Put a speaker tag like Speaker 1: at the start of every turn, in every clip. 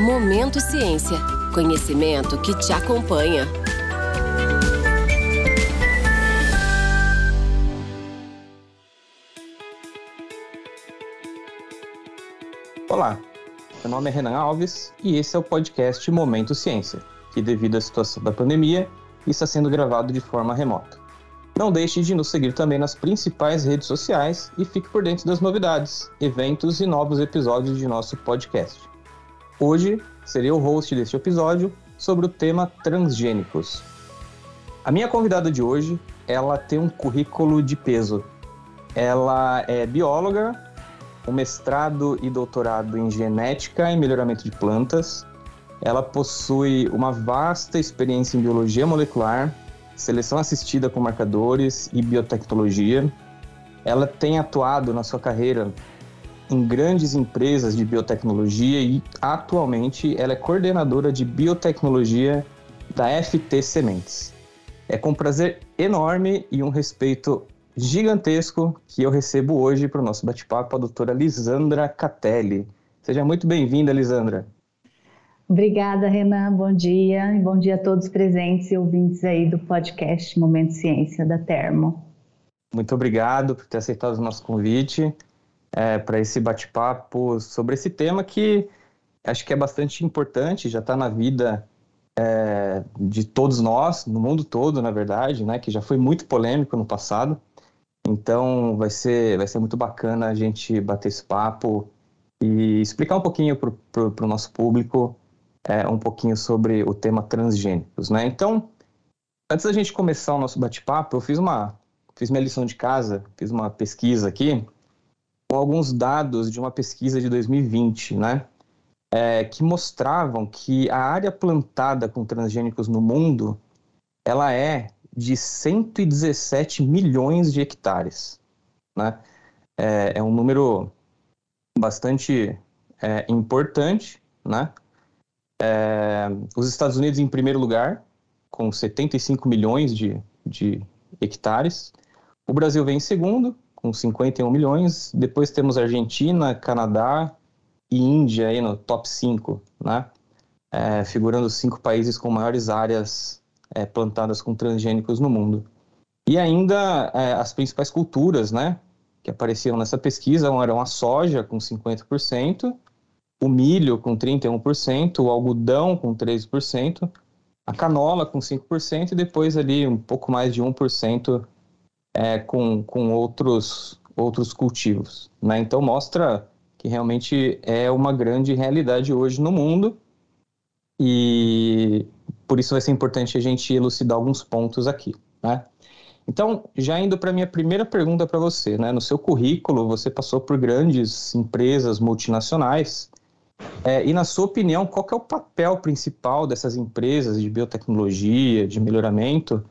Speaker 1: Momento Ciência. Conhecimento que te acompanha.
Speaker 2: Olá, meu nome é Renan Alves e esse é o podcast Momento Ciência, que devido à situação da pandemia está sendo gravado de forma remota. Não deixe de nos seguir também nas principais redes sociais e fique por dentro das novidades, eventos e novos episódios de nosso podcast. Hoje serei o host deste episódio sobre o tema transgênicos. A minha convidada de hoje, ela tem um currículo de peso. Ela é bióloga, um mestrado e doutorado em genética e melhoramento de plantas. Ela possui uma vasta experiência em biologia molecular, seleção assistida com marcadores e biotecnologia. Ela tem atuado na sua carreira em grandes empresas de biotecnologia e atualmente ela é coordenadora de biotecnologia da FT Sementes. É com prazer enorme e um respeito gigantesco que eu recebo hoje para o nosso bate-papo a doutora Lisandra Catelli. Seja muito bem-vinda, Lisandra.
Speaker 3: Obrigada, Renan. Bom dia. E bom dia a todos presentes e ouvintes aí do podcast Momento Ciência da Termo.
Speaker 2: Muito obrigado por ter aceitado o nosso convite é, para esse bate-papo sobre esse tema que acho que é bastante importante, já está na vida é, de todos nós, no mundo todo, na verdade, né, que já foi muito polêmico no passado. Então vai ser, vai ser muito bacana a gente bater esse papo e explicar um pouquinho para o nosso público é, um pouquinho sobre o tema transgênicos, né? Então, antes da gente começar o nosso bate-papo, eu fiz uma fiz minha lição de casa, fiz uma pesquisa aqui com alguns dados de uma pesquisa de 2020, né? É, que mostravam que a área plantada com transgênicos no mundo ela é de 117 milhões de hectares, né? É, é um número bastante é, importante, né? É, os Estados Unidos em primeiro lugar, com 75 milhões de, de hectares. O Brasil vem em segundo, com 51 milhões. Depois temos Argentina, Canadá e Índia aí no top 5, né? É, figurando cinco países com maiores áreas é, plantadas com transgênicos no mundo. E ainda é, as principais culturas, né? Que apareciam nessa pesquisa eram a soja, com 50%, o milho, com 31%, o algodão, com 13%, a canola, com 5%, e depois ali um pouco mais de 1% é, com, com outros, outros cultivos. Né? Então mostra que realmente é uma grande realidade hoje no mundo e por isso vai ser importante a gente elucidar alguns pontos aqui. Né? Então, já indo para minha primeira pergunta para você, né? no seu currículo você passou por grandes empresas multinacionais é, e na sua opinião, qual é o papel principal dessas empresas de biotecnologia, de melhoramento,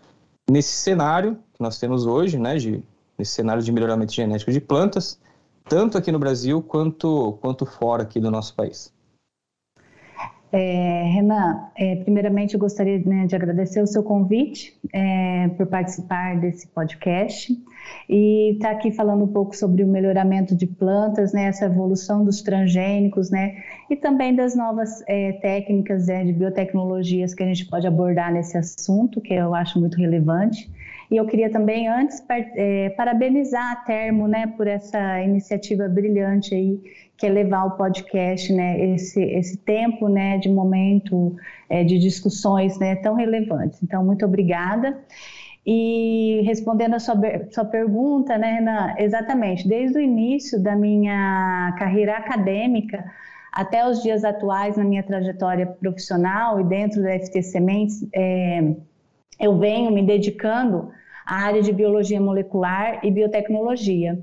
Speaker 2: nesse cenário que nós temos hoje, né, de, nesse cenário de melhoramento genético de plantas, tanto aqui no Brasil quanto, quanto fora aqui do nosso país.
Speaker 3: É, Renan, é, primeiramente eu gostaria né, de agradecer o seu convite é, por participar desse podcast e estar tá aqui falando um pouco sobre o melhoramento de plantas, né, essa evolução dos transgênicos, né, e também das novas é, técnicas né, de biotecnologias que a gente pode abordar nesse assunto, que eu acho muito relevante. E eu queria também, antes, é, parabenizar a Termo né, por essa iniciativa brilhante aí, que é levar o podcast, né, esse, esse tempo né, de momento é, de discussões né, tão relevantes. Então, muito obrigada. E respondendo a sua, sua pergunta, né, Renan, exatamente, desde o início da minha carreira acadêmica até os dias atuais na minha trajetória profissional e dentro da FT Sementes, é, eu venho me dedicando à área de biologia molecular e biotecnologia.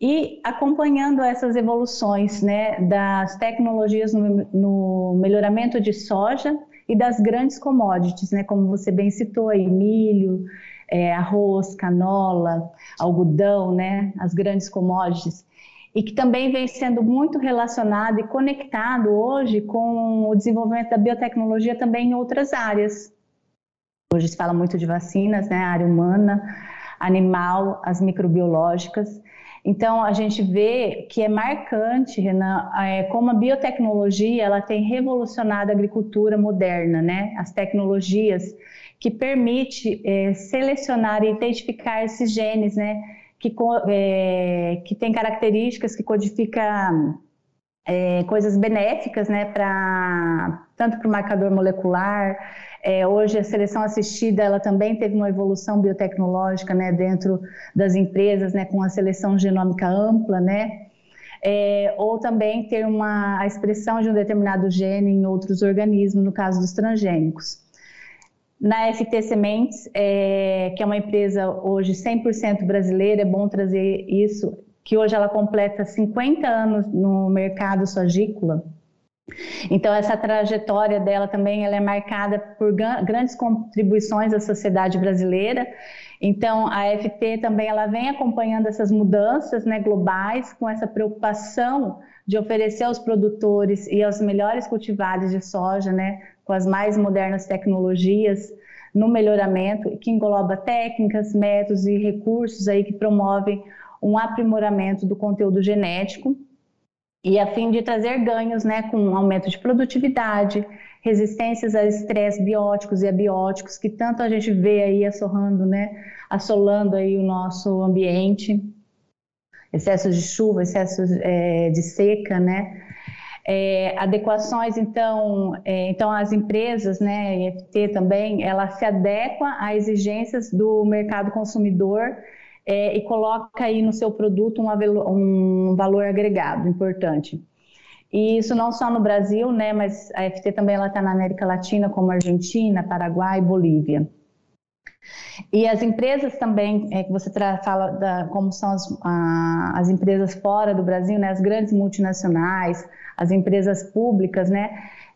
Speaker 3: E acompanhando essas evoluções né, das tecnologias no, no melhoramento de soja e das grandes commodities, né, como você bem citou aí, milho, é, arroz, canola, algodão, né, as grandes commodities, e que também vem sendo muito relacionado e conectado hoje com o desenvolvimento da biotecnologia também em outras áreas, Hoje se fala muito de vacinas, né? A área humana, animal, as microbiológicas. Então, a gente vê que é marcante, Renan, é, como a biotecnologia ela tem revolucionado a agricultura moderna, né? As tecnologias que permite é, selecionar e identificar esses genes, né? Que, é, que tem características que codificam é, coisas benéficas, né? Pra, tanto para o marcador molecular, é, hoje a seleção assistida ela também teve uma evolução biotecnológica né, dentro das empresas, né, com a seleção genômica ampla, né, é, ou também ter uma, a expressão de um determinado gene em outros organismos, no caso dos transgênicos. Na FT Sementes, é, que é uma empresa hoje 100% brasileira, é bom trazer isso, que hoje ela completa 50 anos no mercado sogícola, então essa trajetória dela também ela é marcada por grandes contribuições à sociedade brasileira. Então a FT também ela vem acompanhando essas mudanças né, globais com essa preocupação de oferecer aos produtores e aos melhores cultivares de soja, né, com as mais modernas tecnologias no melhoramento, que engloba técnicas, métodos e recursos aí que promovem um aprimoramento do conteúdo genético e a fim de trazer ganhos né, com aumento de produtividade, resistências a estresse bióticos e abióticos, que tanto a gente vê aí assolando, né, assolando aí o nosso ambiente, excessos de chuva, excessos é, de seca, né, é, adequações, então, é, então as empresas, né, EFT também, ela se adequa a exigências do mercado consumidor é, e coloca aí no seu produto um, um valor agregado importante. E isso não só no Brasil, né, mas a FT também está na América Latina, como Argentina, Paraguai, Bolívia. E as empresas também, é, que você fala da, como são as, a, as empresas fora do Brasil, né, as grandes multinacionais, as empresas públicas, né,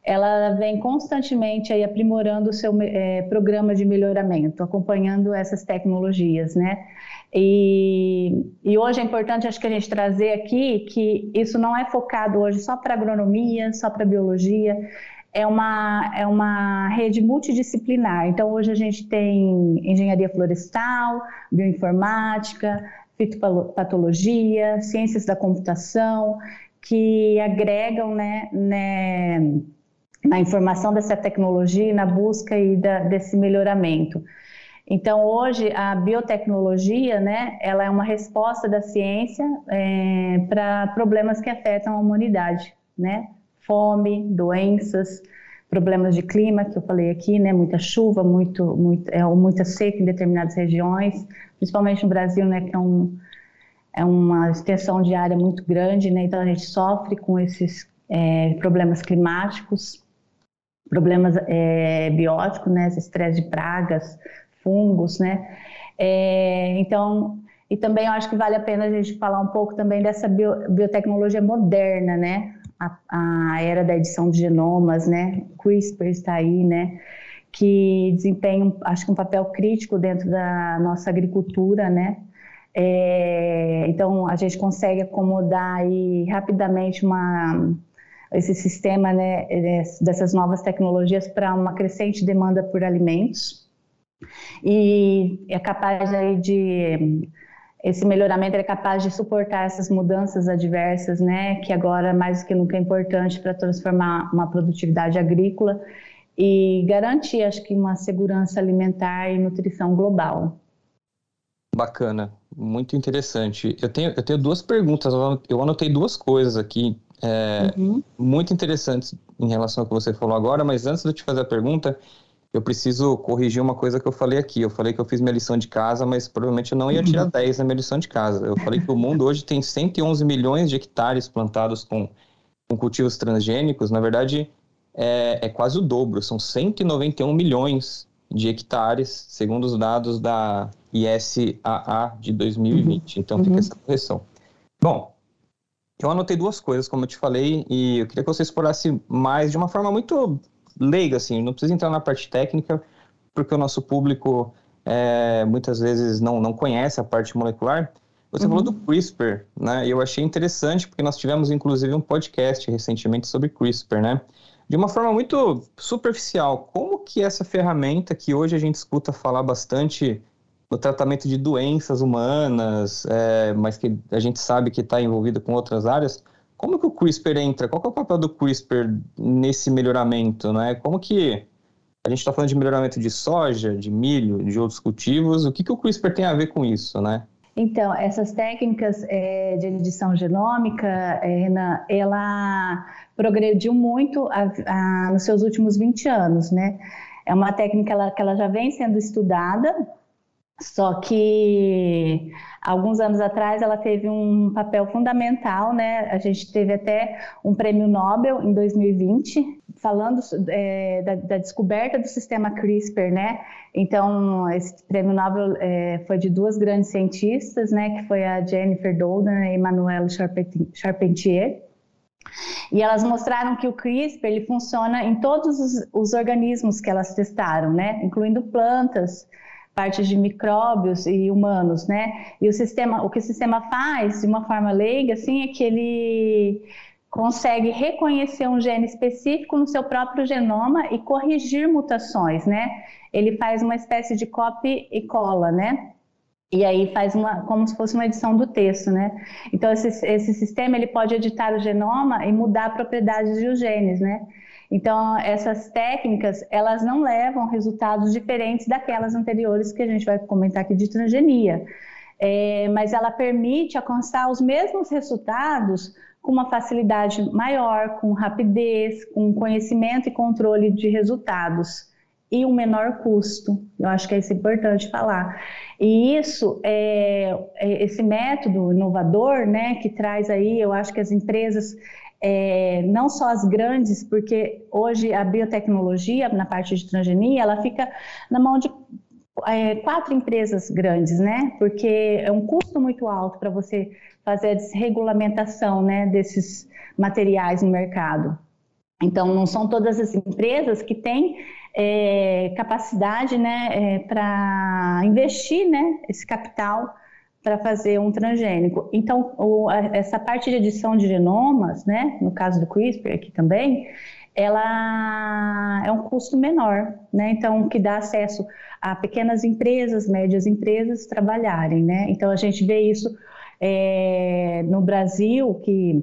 Speaker 3: ela vem constantemente aí aprimorando o seu é, programa de melhoramento, acompanhando essas tecnologias, né? E, e, hoje é importante, acho que a gente trazer aqui que isso não é focado hoje só para agronomia, só para biologia, é uma, é uma rede multidisciplinar. Então, hoje a gente tem engenharia florestal, bioinformática, fitopatologia, ciências da computação, que agregam né, né, na informação dessa tecnologia e na busca e da, desse melhoramento. Então, hoje, a biotecnologia, né, ela é uma resposta da ciência é, para problemas que afetam a humanidade, né? Fome, doenças, problemas de clima, que eu falei aqui, né? Muita chuva, muito, muito, é, muita seca em determinadas regiões, principalmente no Brasil, né? Que é, um, é uma extensão de área muito grande, né? Então, a gente sofre com esses é, problemas climáticos, problemas é, bióticos, né? Esse estresse de pragas, fungos, né? É, então, e também eu acho que vale a pena a gente falar um pouco também dessa bio, biotecnologia moderna, né? A, a, era da edição de genomas, né? CRISPR está aí, né? Que desempenha, acho que um papel crítico dentro da nossa agricultura, né? É, então a gente consegue acomodar aí rapidamente uma esse sistema né, dessas novas tecnologias para uma crescente demanda por alimentos e é capaz aí de esse melhoramento é capaz de suportar essas mudanças adversas, né, que agora mais do que nunca é importante para transformar uma produtividade agrícola e garantir, acho que, uma segurança alimentar e nutrição global.
Speaker 2: Bacana, muito interessante. Eu tenho, eu tenho duas perguntas, eu anotei duas coisas aqui é, uhum. muito interessantes em relação ao que você falou agora, mas antes de eu te fazer a pergunta, eu preciso corrigir uma coisa que eu falei aqui. Eu falei que eu fiz minha lição de casa, mas provavelmente eu não ia tirar 10 uhum. na minha lição de casa. Eu falei que o mundo hoje tem 111 milhões de hectares plantados com, com cultivos transgênicos. Na verdade, é, é, quase o dobro. São 191 milhões de hectares, segundo os dados da ISAA de 2020. Uhum. Então, fica uhum. essa correção. Bom, eu anotei duas coisas, como eu te falei, e eu queria que você explorasse mais de uma forma muito leiga, assim, não precisa entrar na parte técnica, porque o nosso público é, muitas vezes não, não conhece a parte molecular. Você uhum. falou do CRISPR, né? Eu achei interessante porque nós tivemos inclusive um podcast recentemente sobre CRISPR, né? De uma forma muito superficial, como que essa ferramenta que hoje a gente escuta falar bastante no tratamento de doenças humanas, é, mas que a gente sabe que está envolvida com outras áreas. Como que o CRISPR entra? Qual é o papel do CRISPR nesse melhoramento? Né? Como que a gente está falando de melhoramento de soja, de milho, de outros cultivos? O que, que o CRISPR tem a ver com isso? Né?
Speaker 3: Então, essas técnicas é, de edição genômica, é, Renan, ela progrediu muito a, a, nos seus últimos 20 anos, né? É uma técnica ela, que ela já vem sendo estudada, só que alguns anos atrás ela teve um papel fundamental, né? A gente teve até um prêmio Nobel em 2020 falando é, da, da, descoberta do sistema CRISPR, né? Então esse prêmio Nobel é, foi de duas grandes cientistas, né? Que foi a Jennifer Doudna e Emmanuelle Charpentier. E elas mostraram que o CRISPR ele funciona em todos os, os organismos que elas testaram, né? Incluindo plantas partes de micróbios e humanos, né? E o sistema, o que o sistema faz de uma forma leiga, assim, é que ele consegue reconhecer um gene específico no seu próprio genoma e corrigir mutações, né? Ele faz uma espécie de copy e cola, né? E aí faz uma, como se fosse uma edição do texto, né? Então esse, esse sistema ele pode editar o genoma e mudar propriedades de os genes, né? Então, essas técnicas, elas não levam resultados diferentes daquelas anteriores que a gente vai comentar aqui de transgenia. É, mas ela permite alcançar os mesmos resultados com uma facilidade maior, com rapidez, com conhecimento e controle de resultados e um menor custo. Eu acho que é isso importante falar. E isso, é, é, esse método inovador, né, que traz aí, eu acho que as empresas é, não só as grandes, porque hoje a biotecnologia na parte de transgenia ela fica na mão de é, quatro empresas grandes, né? Porque é um custo muito alto para você fazer a desregulamentação, né, desses materiais no mercado. Então, não são todas as empresas que têm é, capacidade, né, é, para investir, né, esse capital para fazer um transgênico. Então, o, a, essa parte de edição de genomas, né, no caso do CRISPR aqui também, ela é um custo menor, né? Então, que dá acesso a pequenas empresas, médias empresas trabalharem, né? Então, a gente vê isso é, no Brasil, que,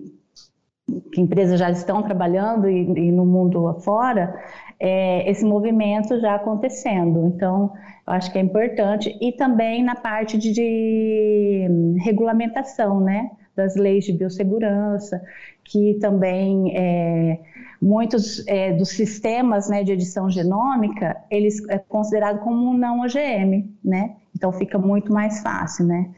Speaker 3: que empresas já estão trabalhando e, e no mundo afora, é, esse movimento já acontecendo. Então, eu acho que é importante. E também na parte de, de regulamentação, né? Das leis de biossegurança, que também é, muitos é, dos sistemas né, de edição genômica, eles é considerado como não OGM, né? Então fica muito mais fácil, né?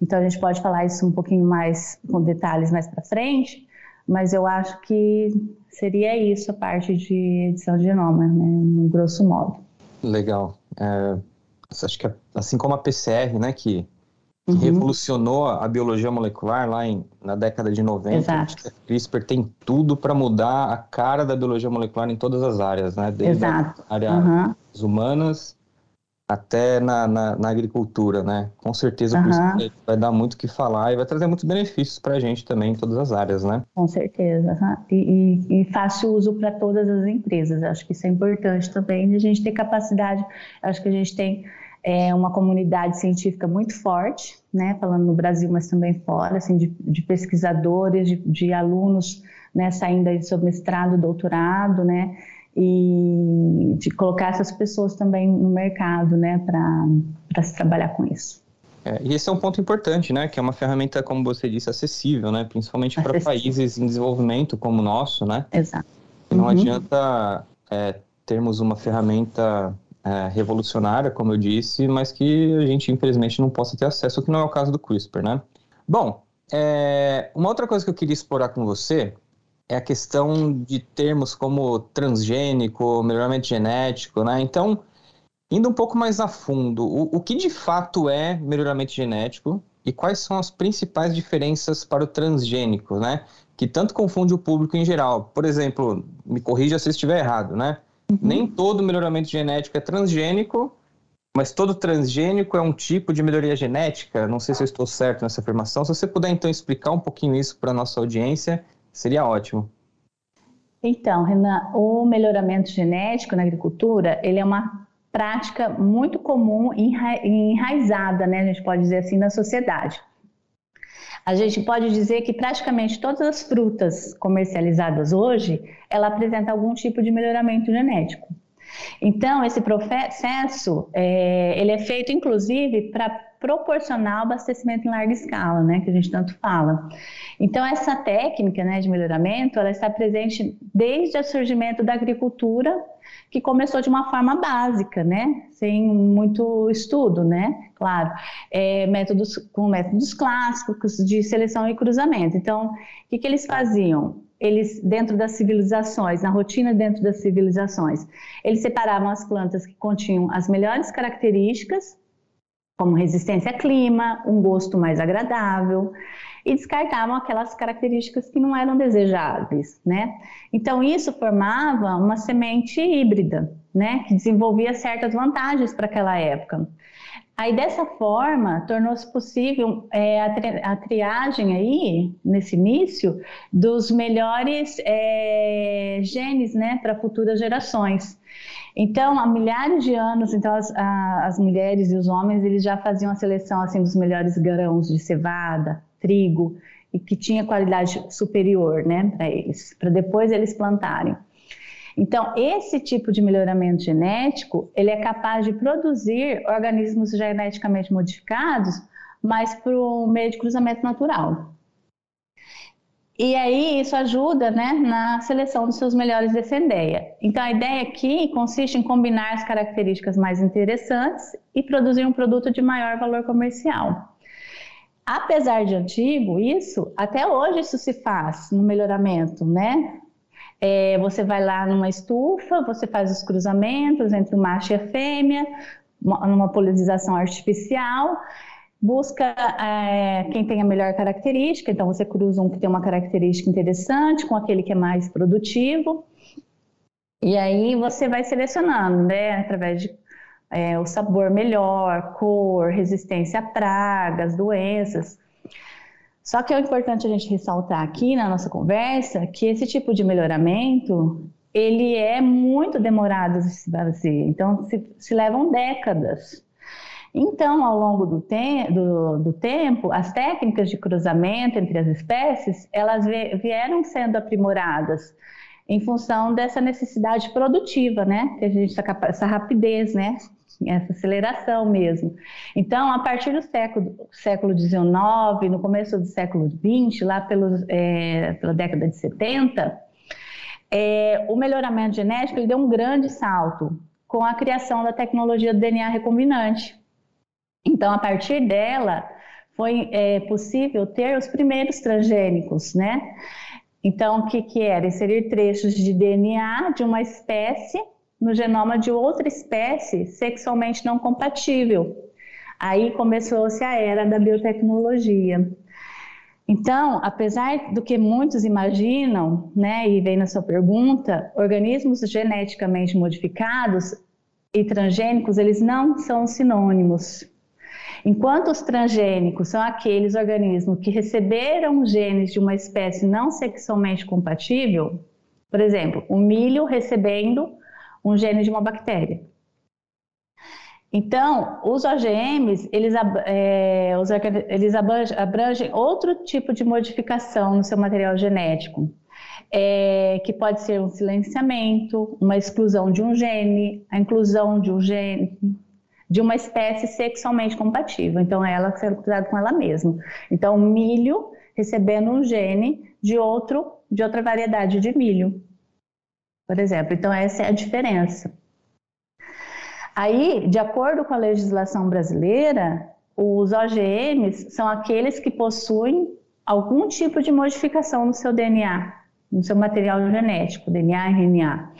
Speaker 3: Então a gente pode falar isso um pouquinho mais com detalhes mais para frente, mas eu acho que seria isso a parte de edição de genoma, né, no grosso modo.
Speaker 2: Legal. É, acho que assim como a PCR, né, que, que uhum. revolucionou a biologia molecular lá em, na década de 90, Exato. a CRISPR tem tudo para mudar a cara da biologia molecular em todas as áreas, né?
Speaker 3: Desde Exato.
Speaker 2: a área uhum. humanas até na, na, na, agricultura, né? Com certeza uhum. vai dar muito o que falar e vai trazer muitos benefícios para a gente também em todas as áreas, né?
Speaker 3: Com certeza. E, e, e, fácil uso para todas as empresas. Acho que isso é importante também, a gente ter capacidade. Acho que a gente tem é, uma comunidade científica muito forte, né? Falando no Brasil, mas também fora, assim, de, de pesquisadores, de, de alunos, né? Saindo aí do seu mestrado, doutorado, né? E de colocar essas pessoas também no mercado, né, para se trabalhar com isso.
Speaker 2: É, e esse é um ponto importante, né, que é uma ferramenta, como você disse, acessível, né, principalmente para países em desenvolvimento como o nosso, né.
Speaker 3: Exato.
Speaker 2: Não uhum. adianta é, termos uma ferramenta é, revolucionária, como eu disse, mas que a gente infelizmente não possa ter acesso, o que não é o caso do CRISPR, né. Bom, é, uma outra coisa que eu queria explorar com você é a questão de termos como transgênico, melhoramento genético, né? Então, indo um pouco mais a fundo, o, o que de fato é melhoramento genético e quais são as principais diferenças para o transgênico, né? Que tanto confunde o público em geral. Por exemplo, me corrija se eu estiver errado, né? Uhum. Nem todo melhoramento genético é transgênico, mas todo transgênico é um tipo de melhoria genética. Não sei se eu estou certo nessa afirmação. Se você puder então explicar um pouquinho isso para a nossa audiência Seria ótimo.
Speaker 3: Então, Renan, o melhoramento genético na agricultura, ele é uma prática muito comum e enraizada, né, a gente pode dizer assim, na sociedade. A gente pode dizer que praticamente todas as frutas comercializadas hoje, ela apresenta algum tipo de melhoramento genético. Então, esse processo, é, ele é feito, inclusive, para proporcionar o abastecimento em larga escala, né, que a gente tanto fala. Então, essa técnica né, de melhoramento, ela está presente desde o surgimento da agricultura que começou de uma forma básica, né? Sem muito estudo, né? Claro, é, métodos com métodos clássicos de seleção e cruzamento. Então, o que, que eles faziam? Eles, dentro das civilizações, na rotina dentro das civilizações, eles separavam as plantas que continham as melhores características, como resistência a clima, um gosto mais agradável, e descartavam aquelas características que não eram desejáveis, né? Então isso formava uma semente híbrida, né, que desenvolvia certas vantagens para aquela época. Aí dessa forma tornou-se possível é, a, tri a, triagem aí nesse início dos melhores é, genes, né, para futuras gerações. Então, há milhares de anos, então as, a, as mulheres e os homens eles já faziam a seleção assim dos melhores grãos de cevada, trigo e que tinha qualidade superior, né, para eles, para depois eles plantarem. Então, esse tipo de melhoramento genético, ele é capaz de produzir organismos geneticamente modificados, mas para o meio de cruzamento natural. E aí isso ajuda né, na seleção dos seus melhores descendeias. Então a ideia aqui consiste em combinar as características mais interessantes e produzir um produto de maior valor comercial. Apesar de antigo, isso, até hoje isso se faz no melhoramento, né? É, você vai lá numa estufa, você faz os cruzamentos entre o macho e a fêmea, numa polinização artificial, busca é, quem tem a melhor característica, então você cruza um que tem uma característica interessante com aquele que é mais produtivo, e aí você vai selecionando, né, através de é, o sabor melhor, cor, resistência a pragas, doenças. Só que é importante a gente ressaltar aqui na nossa conversa que esse tipo de melhoramento ele é muito demorado de se fazer, então se, se levam décadas. Então, ao longo do, te do, do, tempo, as técnicas de cruzamento entre as espécies, elas vieram sendo aprimoradas em função dessa necessidade produtiva, né? Que a gente está essa rapidez, né? essa aceleração mesmo. Então, a partir do século, século XIX, no começo do século XX, lá pelos, é, pela década de 70, é, o melhoramento genético ele deu um grande salto com a criação da tecnologia do DNA recombinante. Então, a partir dela, foi é, possível ter os primeiros transgênicos, né? Então, o que, que era? Inserir trechos de DNA de uma espécie no genoma de outra espécie sexualmente não compatível. Aí começou-se a era da biotecnologia. Então, apesar do que muitos imaginam, né, e vem na sua pergunta, organismos geneticamente modificados e transgênicos, eles não são sinônimos. Enquanto os transgênicos são aqueles organismos que receberam genes de uma espécie não sexualmente compatível, por exemplo, o milho recebendo um gene de uma bactéria. Então, os OGMs, eles, é, os, eles abrangem outro tipo de modificação no seu material genético, é, que pode ser um silenciamento, uma exclusão de um gene, a inclusão de um gene de uma espécie sexualmente compatível. Então, ela ser cruzada com ela mesma. Então, milho recebendo um gene de outro de outra variedade de milho por exemplo. Então, essa é a diferença. Aí, de acordo com a legislação brasileira, os OGMs são aqueles que possuem algum tipo de modificação no seu DNA, no seu material genético, DNA RNA,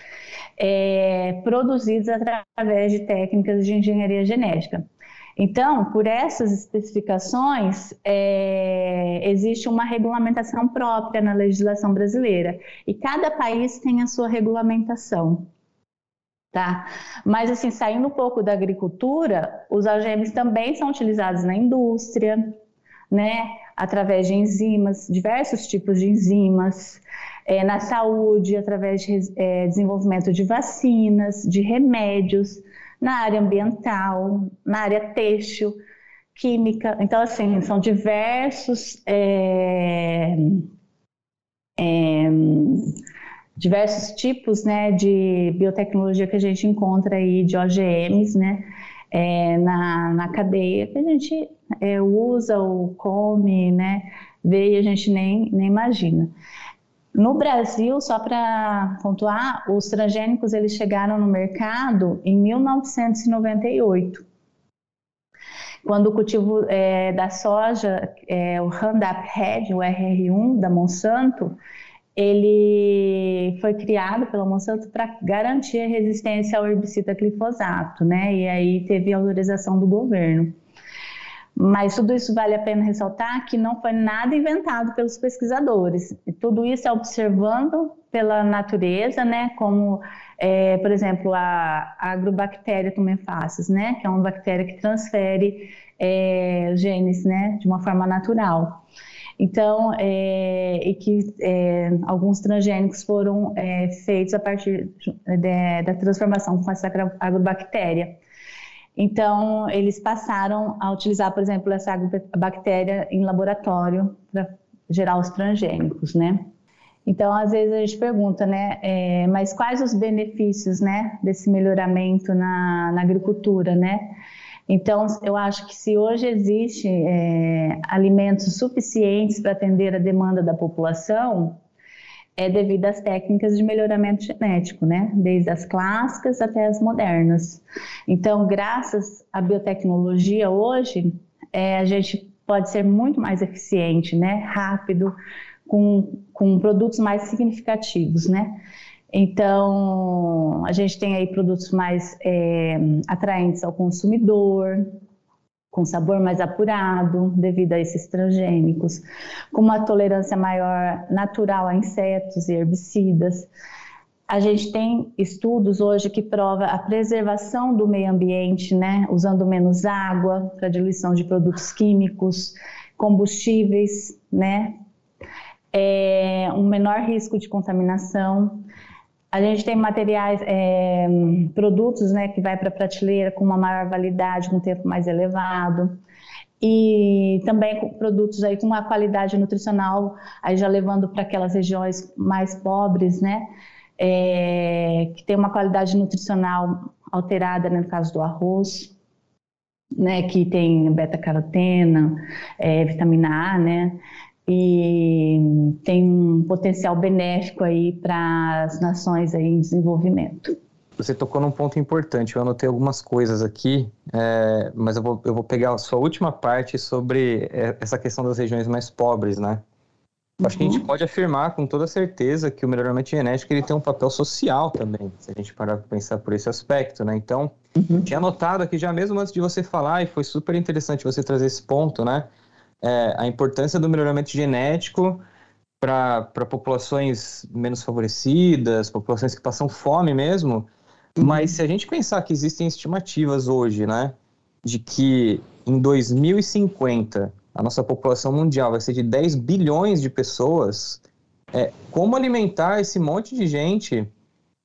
Speaker 3: é, produzidos através de técnicas de engenharia genética. Então, por essas especificações, é, existe uma regulamentação própria na legislação brasileira e cada país tem a sua regulamentação. Tá? Mas, assim, saindo um pouco da agricultura, os OGMs também são utilizados na indústria, né? através de enzimas, diversos tipos de enzimas, é, na saúde, através de é, desenvolvimento de vacinas, de remédios, na área ambiental, na área têxtil, química. Então, assim, são diversos. É, é, diversos tipos né, de biotecnologia que a gente encontra aí de OGMs, né, é, na, na cadeia que a gente é, usa ou come, né, vê e a gente nem, nem imagina. No Brasil, só para pontuar, os transgênicos eles chegaram no mercado em 1998, quando o cultivo é, da soja, é, o Roundup Red, o RR1 da Monsanto, ele foi criado pela Monsanto para garantir a resistência ao herbicida glifosato, né? E aí teve autorização do governo. Mas tudo isso vale a pena ressaltar que não foi nada inventado pelos pesquisadores. E tudo isso é observando pela natureza, né? Como, é, por exemplo, a, a agrobactéria tumefacis, né? Que é uma bactéria que transfere é, genes, né? De uma forma natural. Então, é, e que é, alguns transgênicos foram é, feitos a partir de, da transformação com essa agrobactéria. Então, eles passaram a utilizar, por exemplo, essa bactéria em laboratório para gerar os transgênicos, né? Então, às vezes a gente pergunta, né, é, mas quais os benefícios, né, desse melhoramento na, na agricultura, né? Então, eu acho que se hoje existe é, alimentos suficientes para atender a demanda da população, é devido às técnicas de melhoramento genético, né? Desde as clássicas até as modernas. Então, graças à biotecnologia hoje, é, a gente pode ser muito mais eficiente, né? Rápido, com, com produtos mais significativos, né? Então, a gente tem aí produtos mais é, atraentes ao consumidor, com sabor mais apurado, devido a esses transgênicos, com uma tolerância maior natural a insetos e herbicidas. A gente tem estudos hoje que provam a preservação do meio ambiente, né, usando menos água para diluição de produtos químicos, combustíveis, né, é, um menor risco de contaminação. A gente tem materiais, é, produtos né, que vai para a prateleira com uma maior validade, com um tempo mais elevado. E também produtos aí com uma qualidade nutricional, aí já levando para aquelas regiões mais pobres, né? É, que tem uma qualidade nutricional alterada, né, no caso do arroz, né, que tem beta-carotena, é, vitamina A, né? E tem um potencial benéfico aí para as nações aí em desenvolvimento.
Speaker 2: Você tocou num ponto importante, eu anotei algumas coisas aqui, é, mas eu vou, eu vou pegar a sua última parte sobre é, essa questão das regiões mais pobres, né? Acho que a gente uhum. pode afirmar com toda certeza que o melhoramento genético ele tem um papel social também, se a gente parar para pensar por esse aspecto, né? Então, uhum. tinha anotado aqui já mesmo antes de você falar, e foi super interessante você trazer esse ponto, né? É, a importância do melhoramento genético para populações menos favorecidas, populações que passam fome mesmo. Uhum. Mas se a gente pensar que existem estimativas hoje, né, de que em 2050 a nossa população mundial vai ser de 10 bilhões de pessoas, é, como alimentar esse monte de gente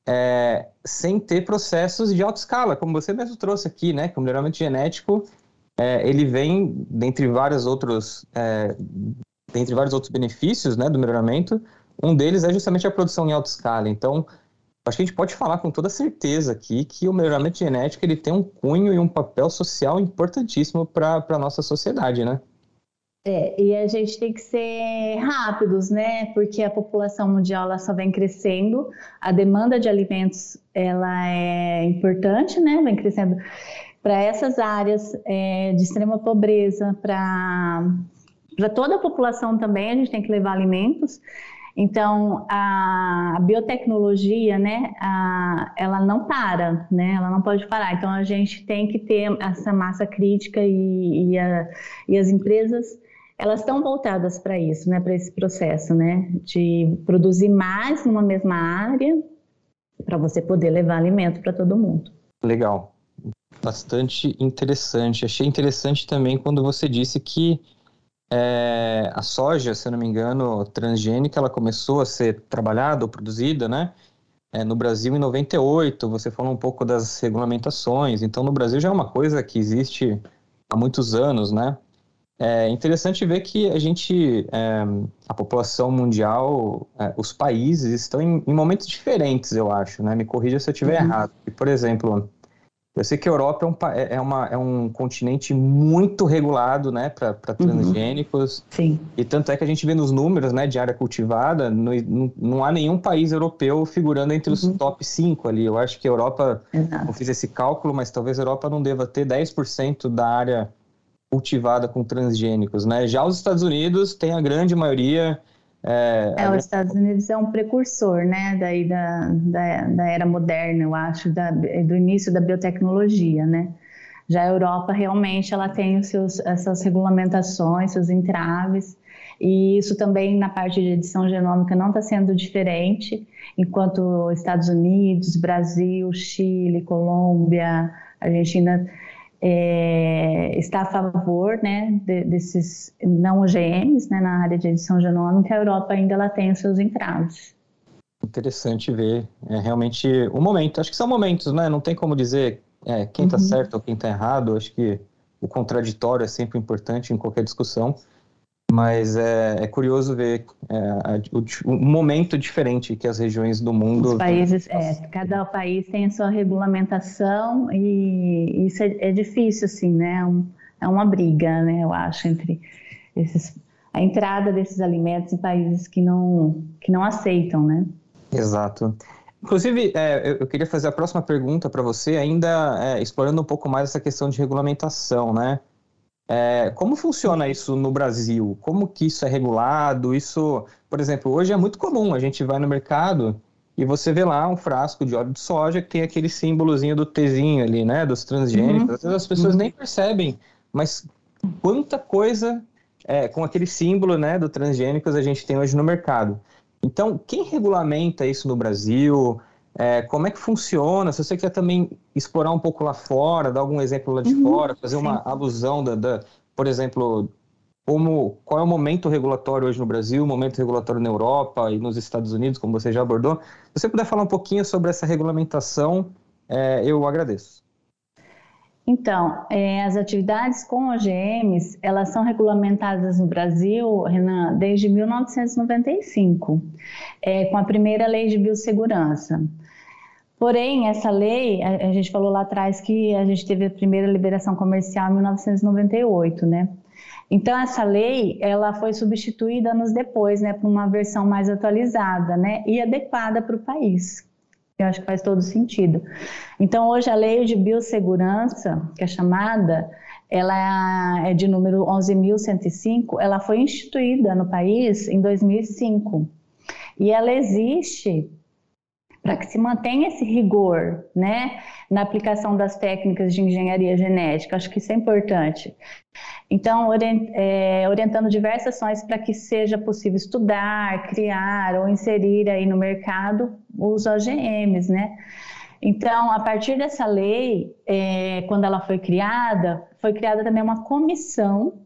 Speaker 2: é, sem ter processos de alta escala, como você mesmo trouxe aqui, né, que o melhoramento genético é, ele vem, dentre vários outros, é, dentre vários outros benefícios né, do melhoramento, um deles é justamente a produção em alta escala. Então, acho que a gente pode falar com toda certeza aqui que o melhoramento genético ele tem um cunho e um papel social importantíssimo para a nossa sociedade, né?
Speaker 3: É, e a gente tem que ser rápidos, né? Porque a população mundial ela só vem crescendo, a demanda de alimentos ela é importante, né? Vem crescendo para essas áreas é, de extrema pobreza, para toda a população também, a gente tem que levar alimentos. Então, a biotecnologia, né, a, ela não para, né, ela não pode parar. Então, a gente tem que ter essa massa crítica e, e, a, e as empresas, elas estão voltadas para isso, né, para esse processo, né, de produzir mais numa mesma área para você poder levar alimento para todo mundo.
Speaker 2: Legal bastante interessante. Achei interessante também quando você disse que é, a soja, se eu não me engano, transgênica, ela começou a ser trabalhada ou produzida, né? é, no Brasil em 98, você falou um pouco das regulamentações, então no Brasil já é uma coisa que existe há muitos anos, né? É interessante ver que a gente, é, a população mundial, é, os países estão em, em, momentos diferentes, eu acho, né? Me corrija se eu estiver uhum. errado. E, por exemplo, eu sei que a Europa é um, é, é uma, é um continente muito regulado, né, para uhum. transgênicos.
Speaker 3: Uhum. Sim.
Speaker 2: E tanto é que a gente vê nos números, né, de área cultivada, no, não, não há nenhum país europeu figurando entre os uhum. top 5 ali. Eu acho que a Europa, Exato. não fiz esse cálculo, mas talvez a Europa não deva ter 10% da área cultivada com transgênicos, né? Já os Estados Unidos tem a grande maioria.
Speaker 3: É, é, os Estados Unidos é um precursor, né, daí da, da, da era moderna, eu acho, da, do início da biotecnologia, né? Já a Europa realmente ela tem os seus, essas regulamentações, seus entraves, e isso também na parte de edição genômica não está sendo diferente, enquanto Estados Unidos, Brasil, Chile, Colômbia, Argentina é, está a favor né, de, desses não OGMs né, na área de edição genômica, a Europa ainda ela tem os seus entraves.
Speaker 2: Interessante ver, é realmente o um momento. Acho que são momentos, né? Não tem como dizer é, quem está uhum. certo ou quem está errado. Acho que o contraditório é sempre importante em qualquer discussão. Mas é, é curioso ver é, o, um momento diferente que as regiões do mundo.
Speaker 3: Os países, é, cada país tem a sua regulamentação e isso é, é difícil, assim, né? É, é uma briga, né? Eu acho, entre esses, a entrada desses alimentos em países que não, que não aceitam, né?
Speaker 2: Exato. Inclusive, é, eu queria fazer a próxima pergunta para você, ainda é, explorando um pouco mais essa questão de regulamentação, né? É, como funciona isso no Brasil? Como que isso é regulado? Isso, por exemplo, hoje é muito comum, a gente vai no mercado e você vê lá um frasco de óleo de soja que tem aquele símbolozinho do Tzinho ali, né, dos transgênicos. Uhum. Às vezes as pessoas uhum. nem percebem, mas quanta coisa é, com aquele símbolo, né, do transgênicos a gente tem hoje no mercado. Então, quem regulamenta isso no Brasil? É, como é que funciona? Se você quer também explorar um pouco lá fora, dar algum exemplo lá de uhum, fora, fazer sim. uma alusão da, da, por exemplo, como, qual é o momento regulatório hoje no Brasil, o momento regulatório na Europa e nos Estados Unidos, como você já abordou. Se você puder falar um pouquinho sobre essa regulamentação, é, eu agradeço.
Speaker 3: Então, é, as atividades com OGMs, elas são regulamentadas no Brasil, Renan, desde 1995, é, com a primeira lei de biossegurança. Porém, essa lei, a, gente falou lá atrás que a gente teve a primeira liberação comercial em 1998, né? Então, essa lei, ela foi substituída anos depois, né, por uma versão mais atualizada, né, e adequada para o país. Eu acho que faz todo sentido. Então, hoje, a lei de biossegurança, que é chamada, ela é de número 11.105, ela foi instituída no país em 2005. E ela existe para que se mantenha esse rigor, né, na aplicação das técnicas de engenharia genética. Acho que isso é importante. Então, é, orientando diversas ações para que seja possível estudar, criar ou inserir aí no mercado os OGMs, né? Então, a partir dessa lei, é, quando ela foi criada, foi criada também uma comissão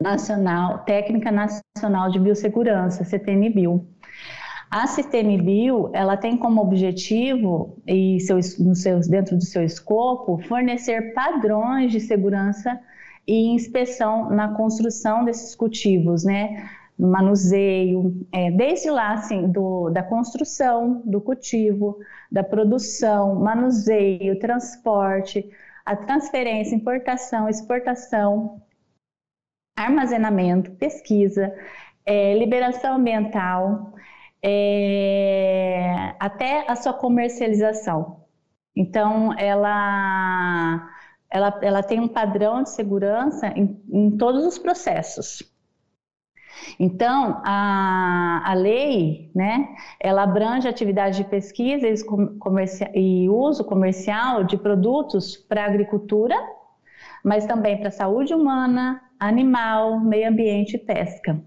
Speaker 3: nacional, técnica nacional de biossegurança, CTN-Bio. A CTM-Bio, ela tem como objetivo, e seus, no seus, dentro do seu escopo, fornecer padrões de segurança e inspeção na construção desses cultivos, né? Manuseio, é, desde lá, assim, do, da construção do cultivo, da produção, manuseio, transporte, a transferência, importação, exportação, armazenamento, pesquisa, é, liberação ambiental, é, até a sua comercialização. Então, ela, ela, ela tem um padrão de segurança em, em todos os processos. Então, a, a lei, né, ela abrange atividades de pesquisa e uso comercial de produtos para agricultura, mas também para saúde humana, animal, meio ambiente e pesca.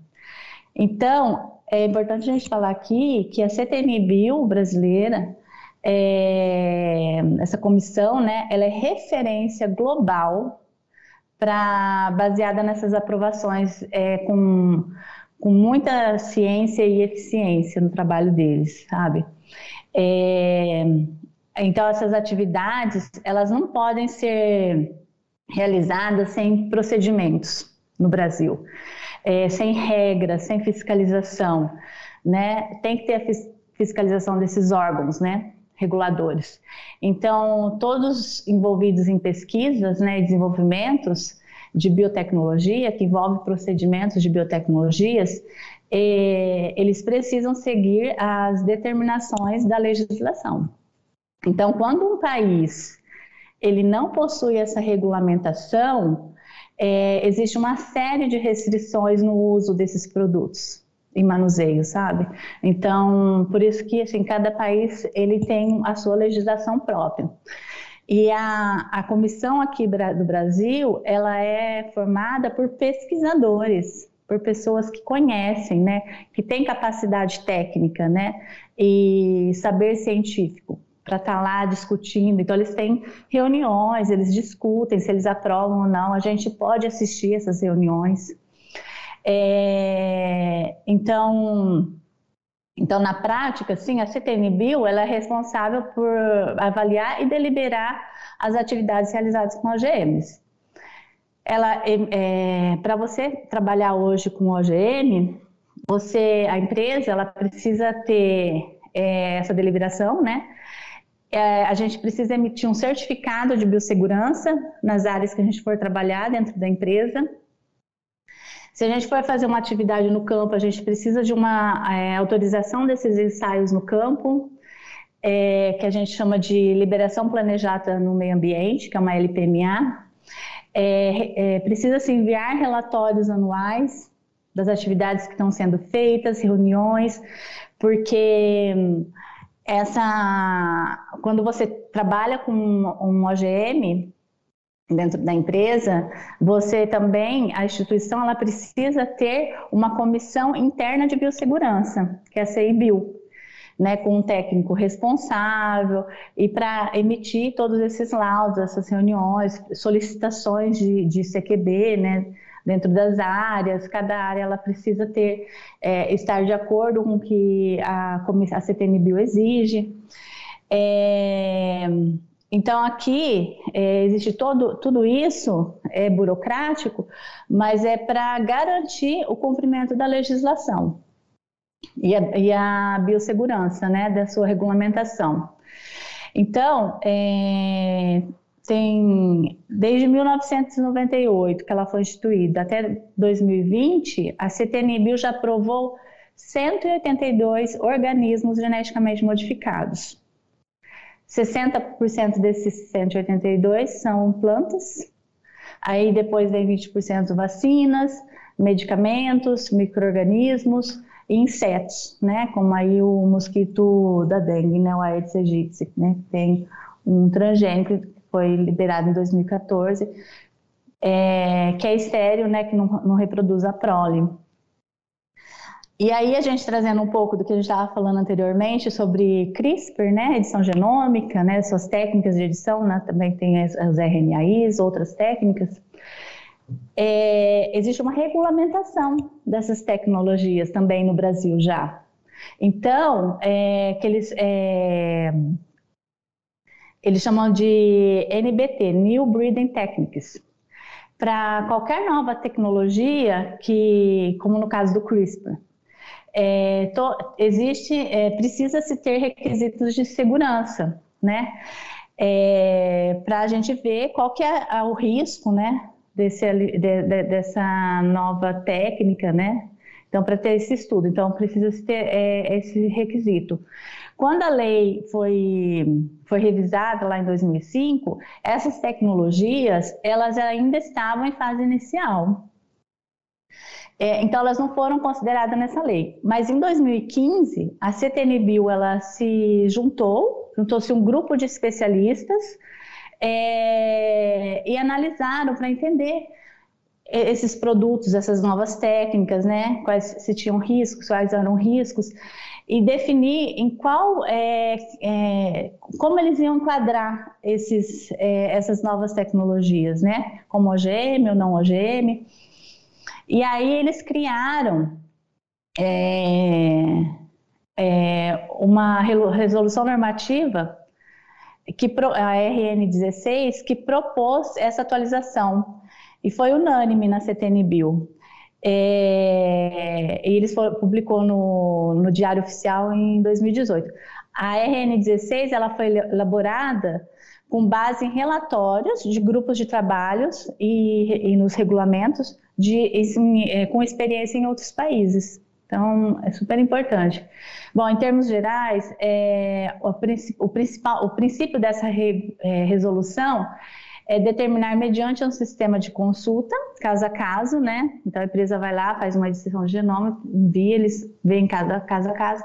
Speaker 3: Então, é importante a gente falar aqui que a CTN Bio brasileira, é, essa comissão, né, ela é referência global para baseada nessas aprovações é, com, com muita ciência e eficiência no trabalho deles, sabe? É, então essas atividades elas não podem ser realizadas sem procedimentos no Brasil, é, sem regras, sem fiscalização, né? Tem que ter a fiscalização desses órgãos, né? Reguladores. Então todos envolvidos em pesquisas, né, e desenvolvimentos de biotecnologia, que envolve procedimentos de biotecnologias, eh, eles precisam seguir as determinações da legislação. Então, quando um país ele não possui essa regulamentação, é, existe uma série de restrições no uso desses produtos e manuseio, sabe? Então, por isso que assim, cada país ele tem a sua legislação própria. E a, a comissão aqui do Brasil, ela é formada por pesquisadores, por pessoas que conhecem, né, que têm capacidade técnica, né, e saber científico para estar tá lá discutindo. Então, eles têm reuniões, eles discutem se eles aprovam ou não. A gente pode assistir essas reuniões. É, então, então, na prática, sim, a CTNBio ela é responsável por avaliar e deliberar as atividades realizadas com OGMs. Ela, é, é para você trabalhar hoje com OGM, você, a empresa, ela precisa ter é, essa deliberação, né? É, a gente precisa emitir um certificado de biossegurança nas áreas que a gente for trabalhar dentro da empresa. Se a gente for fazer uma atividade no campo, a gente precisa de uma é, autorização desses ensaios no campo, é, que a gente chama de liberação planejada no meio ambiente, que é uma LPMA. É, é, precisa se enviar relatórios anuais das atividades que estão sendo feitas, reuniões, porque essa, quando você trabalha com um OGM, dentro da empresa, você também, a instituição, ela precisa ter uma comissão interna de biossegurança, que é a CIBio, né, com um técnico responsável e para emitir todos esses laudos, essas reuniões, solicitações de, de CQB, né, dentro das áreas, cada área ela precisa ter, é, estar de acordo com o que a, a CTNBio exige. É, então, aqui é, existe todo, tudo isso, é burocrático, mas é para garantir o cumprimento da legislação e a, e a biossegurança né, da sua regulamentação. Então, é, tem desde 1998 que ela foi instituída até 2020, a CTNBio já aprovou 182 organismos geneticamente modificados. 60% desses 182 são plantas, aí depois vem 20% vacinas, medicamentos, micro-organismos e insetos, né, como aí o mosquito da dengue, né, o Aedes aegypti, né, tem um transgênico foi liberado em 2014, é, que é estéreo, né, que não, não reproduz a prole. E aí a gente trazendo um pouco do que a gente estava falando anteriormente sobre CRISPR, né, edição genômica, né, suas técnicas de edição, né, também tem as, as RNAs, outras técnicas. É, existe uma regulamentação dessas tecnologias também no Brasil já. Então, é, que eles, é, eles chamam de NBT, New Breeding Techniques, para qualquer nova tecnologia que, como no caso do CRISPR, é, to, existe, é, precisa se ter requisitos de segurança, né? É, para a gente ver qual que é o risco, né? Desse, de, de, dessa nova técnica, né? Então, para ter esse estudo, então precisa ter é, esse requisito. Quando a lei foi, foi revisada lá em 2005, essas tecnologias elas ainda estavam em fase inicial. É, então, elas não foram consideradas nessa lei. Mas em 2015, a CTNBio ela se juntou, juntou-se um grupo de especialistas é, e analisaram para entender esses produtos, essas novas técnicas, né? Quais se tinham riscos, quais eram riscos, e definir em qual, é, é, como eles iam enquadrar esses, é, essas novas tecnologias, né? Como OGM ou não OGM. E aí eles criaram é, é, uma resolução normativa que a RN16 que propôs essa atualização e foi unânime na CTN-Bill. É, e eles foram, publicou no, no Diário Oficial em 2018. A RN16 ela foi elaborada com base em relatórios de grupos de trabalhos e, e nos regulamentos de, é, com experiência em outros países. Então, é super importante. Bom, em termos gerais, é, o, o, principal, o princípio dessa re, é, resolução é determinar mediante um sistema de consulta, caso a caso, né? Então, a empresa vai lá, faz uma edição de genoma, envia, eles veem cada caso a caso,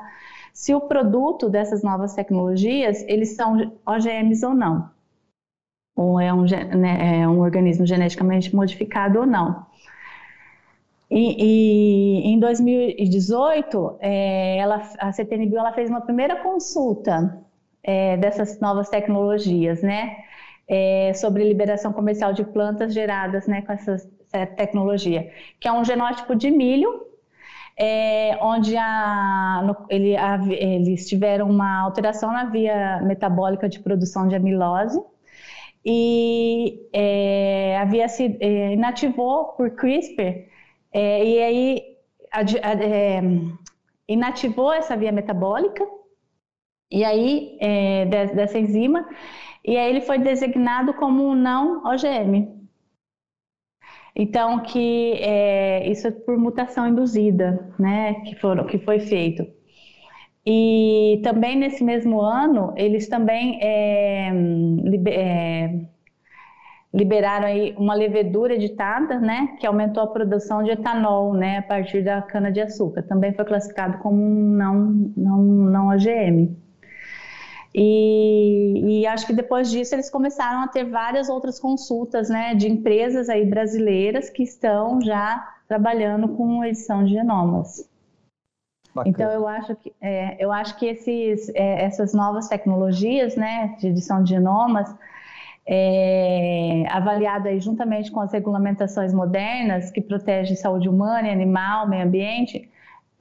Speaker 3: se o produto dessas novas tecnologias, eles são OGMs ou não. Ou é um, né, é um organismo geneticamente modificado ou não. E, e, em 2018, é, ela, a CTNBio ela fez uma primeira consulta é, dessas novas tecnologias, né? É, sobre liberação comercial de plantas geradas né, com essa, essa tecnologia, que é um genótipo de milho, é, onde a, no, ele, a, eles tiveram uma alteração na via metabólica de produção de amilose, e é, havia se é, inativou por CRISPR é, e aí é, inativou essa via metabólica, e aí é, dessa enzima, e aí ele foi designado como um não OGM. Então, que é, isso é por mutação induzida, né, que, foram, que foi feito. E também nesse mesmo ano, eles também é, é, liberaram aí uma levedura editada, né, que aumentou a produção de etanol, né, a partir da cana de açúcar. Também foi classificado como um não não não OGM. E, e, acho que depois disso eles começaram a ter várias outras consultas, né, de empresas aí brasileiras que estão já trabalhando com edição de genomas. Bacana. Então eu acho que é, eu acho que esses, é, essas novas tecnologias, né, de edição de genomas é, avaliado aí juntamente com as regulamentações modernas que protegem saúde humana, animal, meio ambiente,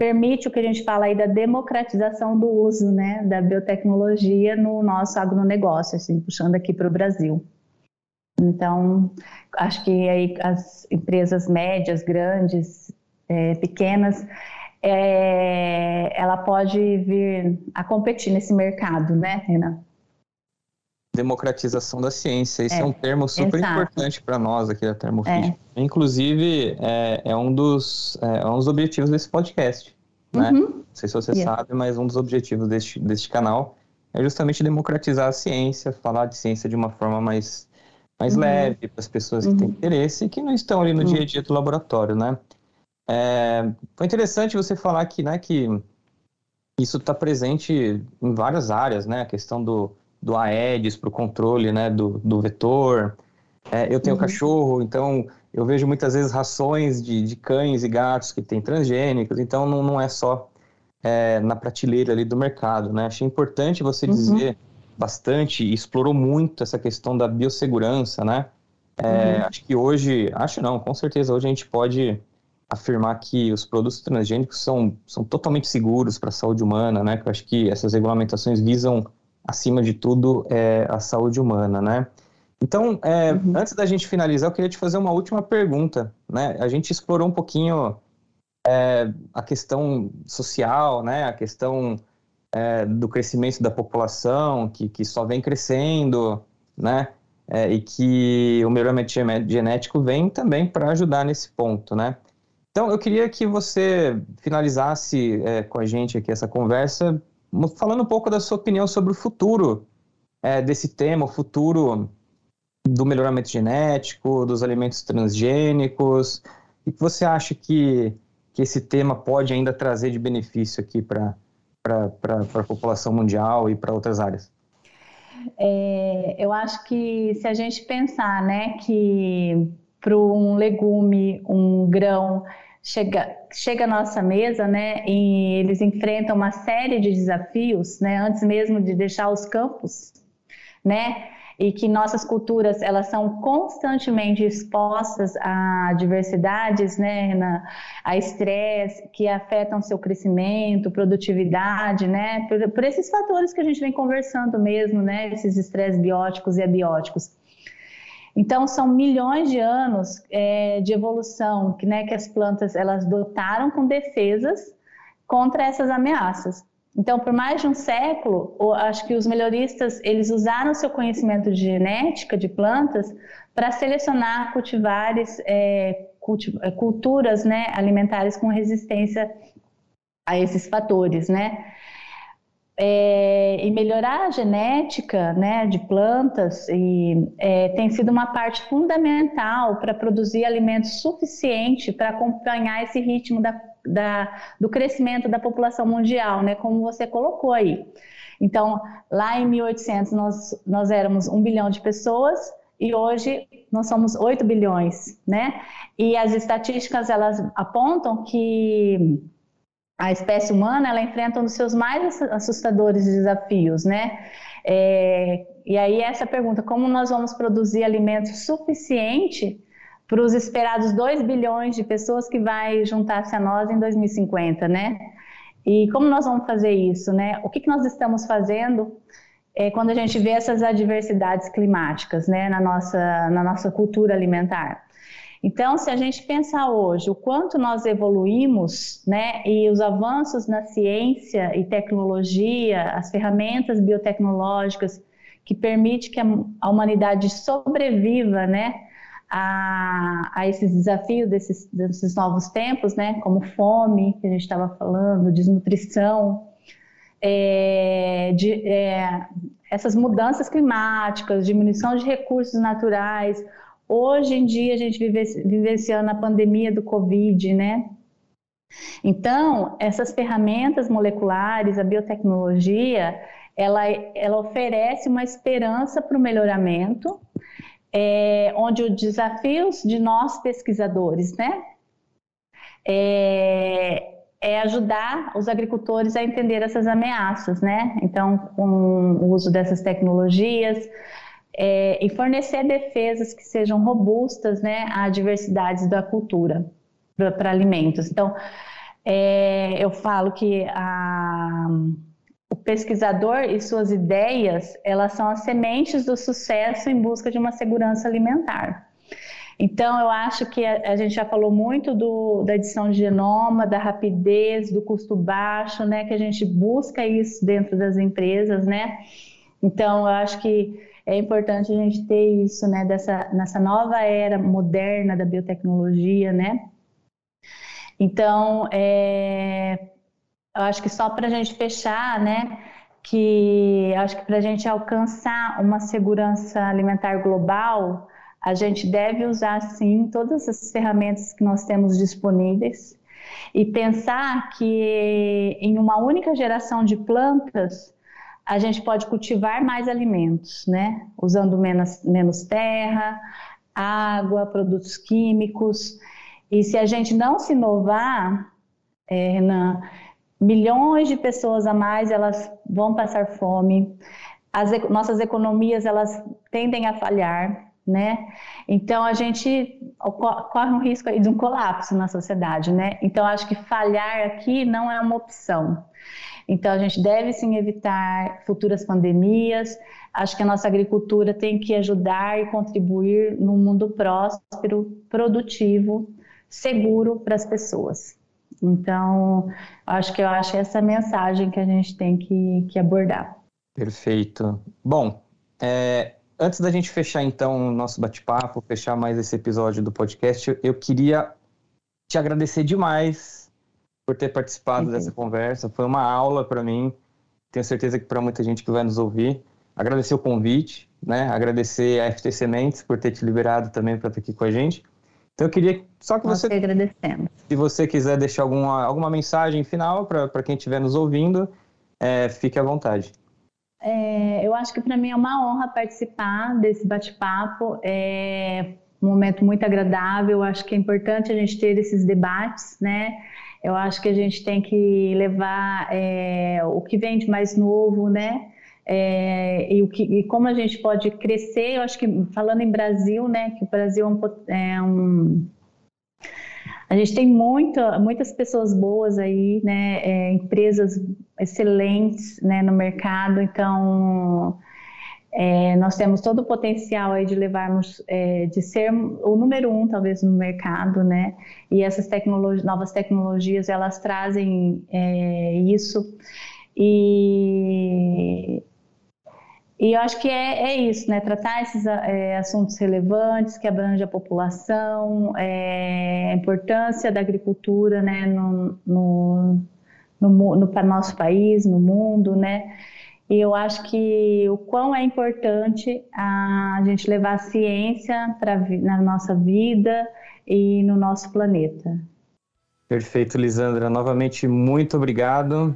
Speaker 3: permite o que a gente fala aí da democratização do uso né, da biotecnologia no nosso agronegócio, assim, puxando aqui para o Brasil. Então, acho que aí as empresas médias, grandes, é, pequenas, é, ela pode vir a competir nesse mercado, né, Renan?
Speaker 2: Democratização da ciência. Esse é, é um termo super exato. importante para nós aqui da Termofit. É. Inclusive, é, é, um dos, é, é um dos objetivos desse podcast. Né? Uhum. Não sei se você yeah. sabe, mas um dos objetivos deste, deste canal é justamente democratizar a ciência, falar de ciência de uma forma mais, mais uhum. leve para as pessoas que uhum. têm interesse e que não estão ali no uhum. dia a dia do laboratório, né? É, foi interessante você falar que, né, que isso está presente em várias áreas, né? A questão do, do Aedes para o controle né, do, do vetor. É, eu tenho uhum. cachorro, então eu vejo muitas vezes rações de, de cães e gatos que têm transgênicos, então não, não é só é, na prateleira ali do mercado. Né? Achei importante você uhum. dizer bastante explorou muito essa questão da biossegurança, né? É, uhum. Acho que hoje, acho não, com certeza hoje a gente pode afirmar que os produtos transgênicos são, são totalmente seguros para a saúde humana, né? Eu acho que essas regulamentações visam acima de tudo, é a saúde humana, né? Então, é, uhum. antes da gente finalizar, eu queria te fazer uma última pergunta, né? A gente explorou um pouquinho é, a questão social, né? A questão é, do crescimento da população, que, que só vem crescendo, né? É, e que o melhoramento genético vem também para ajudar nesse ponto, né? Então, eu queria que você finalizasse é, com a gente aqui essa conversa falando um pouco da sua opinião sobre o futuro é, desse tema, o futuro do melhoramento genético, dos alimentos transgênicos, e que você acha que, que esse tema pode ainda trazer de benefício aqui para a população mundial e para outras áreas?
Speaker 3: É, eu acho que se a gente pensar né, que para um legume, um grão, chega, chega à nossa mesa, né, e eles enfrentam uma série de desafios, né, antes mesmo de deixar os campos, né, e que nossas culturas elas são constantemente expostas a diversidades, né, na, a estresse que afetam seu crescimento, produtividade, né, por, por, esses fatores que a gente vem conversando mesmo, né, esses estresses bióticos e abióticos. Então são milhões de anos é, de evolução que, né, que as plantas elas dotaram com defesas contra essas ameaças. Então, por mais de um século, acho que os melhoristas eles usaram seu conhecimento de genética de plantas para selecionar cultivares, é, é, culturas né, alimentares com resistência a esses fatores, né? É, e melhorar a genética né, de plantas e, é, tem sido uma parte fundamental para produzir alimentos suficiente para acompanhar esse ritmo da da, do crescimento da população mundial, né, como você colocou aí. Então, lá em 1800 nós, nós éramos um bilhão de pessoas e hoje nós somos 8 bilhões, né? E as estatísticas elas apontam que a espécie humana ela enfrenta um dos seus mais assustadores desafios, né? É, e aí essa pergunta, como nós vamos produzir alimento suficiente para os esperados 2 bilhões de pessoas que vai juntar-se a nós em 2050, né? E como nós vamos fazer isso, né? O que, que nós estamos fazendo é, quando a gente vê essas adversidades climáticas, né, na nossa, na nossa cultura alimentar? Então, se a gente pensar hoje o quanto nós evoluímos, né, e os avanços na ciência e tecnologia, as ferramentas biotecnológicas que permitem que a, a humanidade sobreviva, né, a, a esses desafios desses, desses novos tempos, né, como fome, que a gente estava falando, desnutrição, é, de, é, essas mudanças climáticas, diminuição de recursos naturais. Hoje em dia a gente vive vivenciando a pandemia do Covid, né? Então, essas ferramentas moleculares, a biotecnologia, ela, ela oferece uma esperança para o melhoramento, é, onde os desafios de nós pesquisadores, né, é, é, ajudar os agricultores a entender essas ameaças, né? Então, com o uso dessas tecnologias é, e fornecer defesas que sejam robustas, né, à diversidade da cultura para alimentos. Então, é, eu falo que a o pesquisador e suas ideias, elas são as sementes do sucesso em busca de uma segurança alimentar. Então, eu acho que a, a gente já falou muito do, da edição de genoma, da rapidez, do custo baixo, né? Que a gente busca isso dentro das empresas, né? Então, eu acho que é importante a gente ter isso, né? Dessa, nessa nova era moderna da biotecnologia, né? Então, é, eu acho que só para a gente fechar, né, que acho que para a gente alcançar uma segurança alimentar global, a gente deve usar sim todas as ferramentas que nós temos disponíveis e pensar que em uma única geração de plantas a gente pode cultivar mais alimentos, né? Usando menos, menos terra, água, produtos químicos. E se a gente não se inovar, é, Renan, milhões de pessoas a mais elas vão passar fome, as nossas economias elas tendem a falhar, né? Então a gente corre um risco de um colapso na sociedade, né? Então acho que falhar aqui não é uma opção. Então a gente deve sim evitar futuras pandemias. Acho que a nossa agricultura tem que ajudar e contribuir num mundo próspero, produtivo, seguro para as pessoas. Então, acho que eu acho essa mensagem que a gente tem que, que abordar.
Speaker 2: Perfeito. Bom, é, antes da gente fechar então o nosso bate-papo, fechar mais esse episódio do podcast, eu queria te agradecer demais por ter participado dessa conversa. Foi uma aula para mim. Tenho certeza que para muita gente que vai nos ouvir. Agradecer o convite, né? Agradecer a FT Sementes por ter te liberado também para estar aqui com a gente. Então eu queria só que
Speaker 3: Nós
Speaker 2: você.
Speaker 3: Que agradecemos.
Speaker 2: Se você quiser deixar alguma, alguma mensagem final para quem estiver nos ouvindo, é, fique à vontade.
Speaker 3: É, eu acho que para mim é uma honra participar desse bate-papo. É um momento muito agradável. Eu acho que é importante a gente ter esses debates, né? Eu acho que a gente tem que levar é, o que vem de mais novo, né? é, e, o que, e como a gente pode crescer. Eu acho que falando em Brasil, né, que o Brasil é um, é um a gente tem muita, muitas pessoas boas aí, né, é, empresas excelentes, né, no mercado. Então, é, nós temos todo o potencial aí de levarmos, é, de ser o número um talvez no mercado, né? E essas tecnologias, novas tecnologias, elas trazem é, isso. E, e eu acho que é, é isso, né? Tratar esses é, assuntos relevantes que abrangem a população, é, a importância da agricultura, né? No, no, no, no, no nosso país, no mundo, né? E eu acho que o quão é importante a gente levar a ciência pra, na nossa vida e no nosso planeta.
Speaker 2: Perfeito, Lisandra. Novamente, muito obrigado.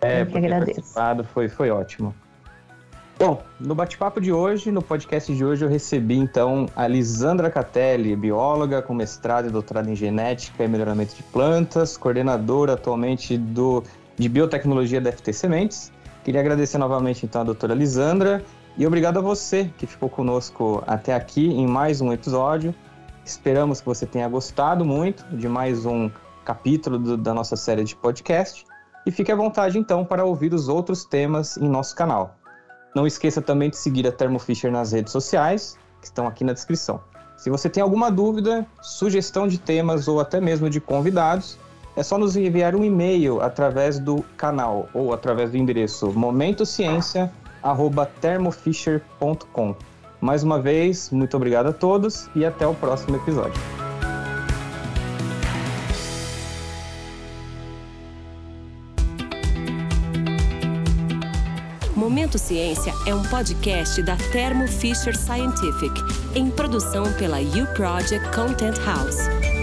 Speaker 3: É, eu que agradeço.
Speaker 2: Foi, foi ótimo. Bom, no bate-papo de hoje, no podcast de hoje, eu recebi então a Lisandra Catelli, bióloga com mestrado e doutorado em genética e melhoramento de plantas, coordenadora atualmente do, de biotecnologia da FT Sementes Queria agradecer novamente então a doutora Lisandra e obrigado a você que ficou conosco até aqui em mais um episódio. Esperamos que você tenha gostado muito de mais um capítulo do, da nossa série de podcast e fique à vontade então para ouvir os outros temas em nosso canal. Não esqueça também de seguir a Thermo Fisher nas redes sociais, que estão aqui na descrição. Se você tem alguma dúvida, sugestão de temas ou até mesmo de convidados, é só nos enviar um e-mail através do canal ou através do endereço momentociência@thermofisher.com. Mais uma vez, muito obrigado a todos e até o próximo episódio.
Speaker 1: Momento Ciência é um podcast da Thermo Fisher Scientific, em produção pela U Project Content House.